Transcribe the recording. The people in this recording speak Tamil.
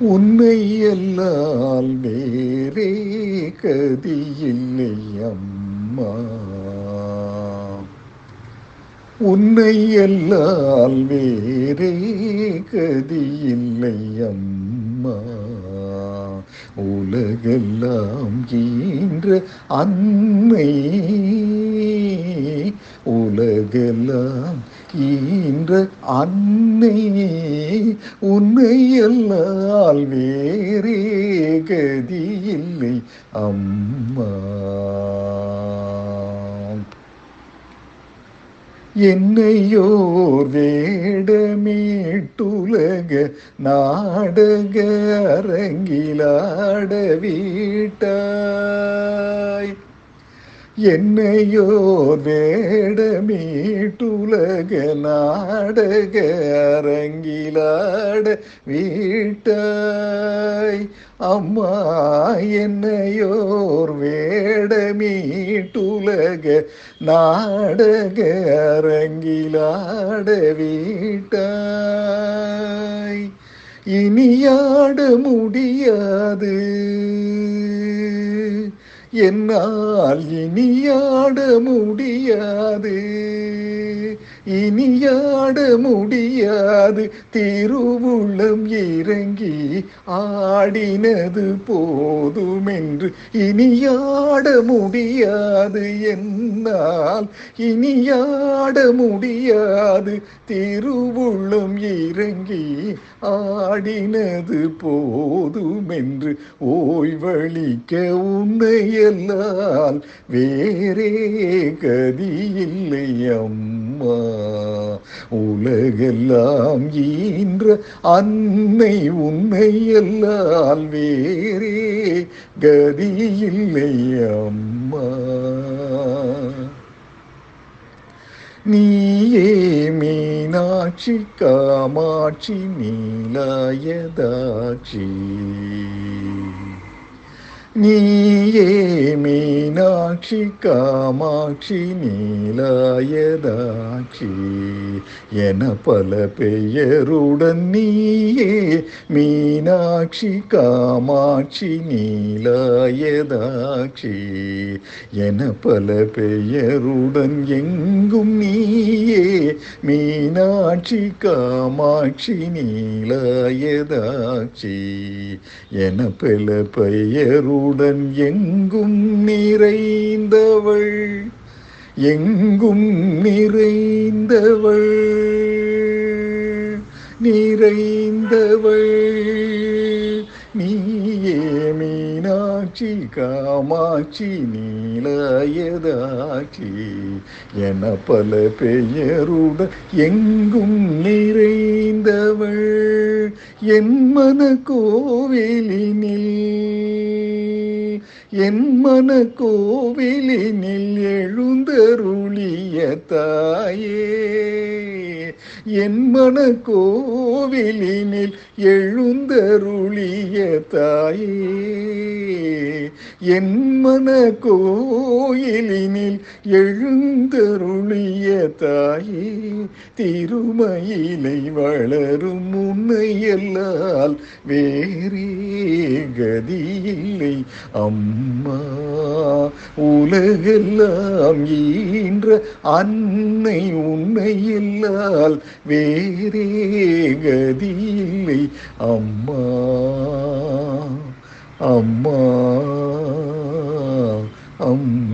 உன்னை எல்லால் வேறே கதியில்லை அம்மா உன்னை எல்லால் வேறே கதியில்லை அம்மா உலகெல்லாம் ஈன்ற அன்னை. உலகெல்லாம் ஈன்ற அன்னை உன்னை எல்லால் வேறே கதி இல்லை அம்மா என்னையோர் வேடமீட்டுலக நாடக அரங்கிலாட வீட்டாய். என்னையோர் வேடமீட்டுலக நாடக அரங்கிலாட வீட்டாய். அம்மா என்னையோர் வேடமீட்டுலக நாடக அரங்கிலாட வீட்டாய். இனியாட முடியாது. என்னால் இனியாட முடியாது. இனியாட முடியாது. திருவுள்ளம் இறங்கி ஆடினது போதுமென்று இனியாட முடியாது என்னால். இனியாட முடியாது. திருவுள்ளம் இறங்கி ஆடினது போதுமென்று ஓய்வழிக்க உன்னையல்லால் வேறே கதியில்லை அம்மா அம்மா உலகெல்லாம் ஈன்ற அன்னை உன்னை எல்லால் வேறே கதியில்லை அம்மா. நீயே மீனாட்சி காமாட்சி நீலாயதாட்சி. நீயே மீனாட்சி காமாட்சி நீலாயதாட்சி. என பல பெயருடன் நீயே மீனாட்சி காமாட்சி நீலாயதாட்சி. என பல பெயருடன் எங்கும் நீயே மீனாட்சி காமாட்சி நீலாயதாட்சி. என பல பெயருடன் உடன் எங்கும் நிறைந்தவள் எங்கும் நிறைந்தவள் நிறைந்தவள். நீயே மீனாட்சி காமாட்சி நீலாயதாட்சி என பல பெயருடன் எங்கும் நிறைந்தவள். என் மன கோவிலினில் என் மன கோவிலினில் எழுந்தருளிய தாயே. என் மன கோவிலினில் எழுந்தருளிய தாயே என் மன கோயிலினில் எழுந்தருளிய தாயே திருமயிலை வளரும் முன்னையல்லால் வேறே கதியில்லை. அம்மா உலகெல்லாம் ஈன்ற அன்னை உன்னை எல்லால் வேறே கதியில்லை அம்மா அம்மா அம்மா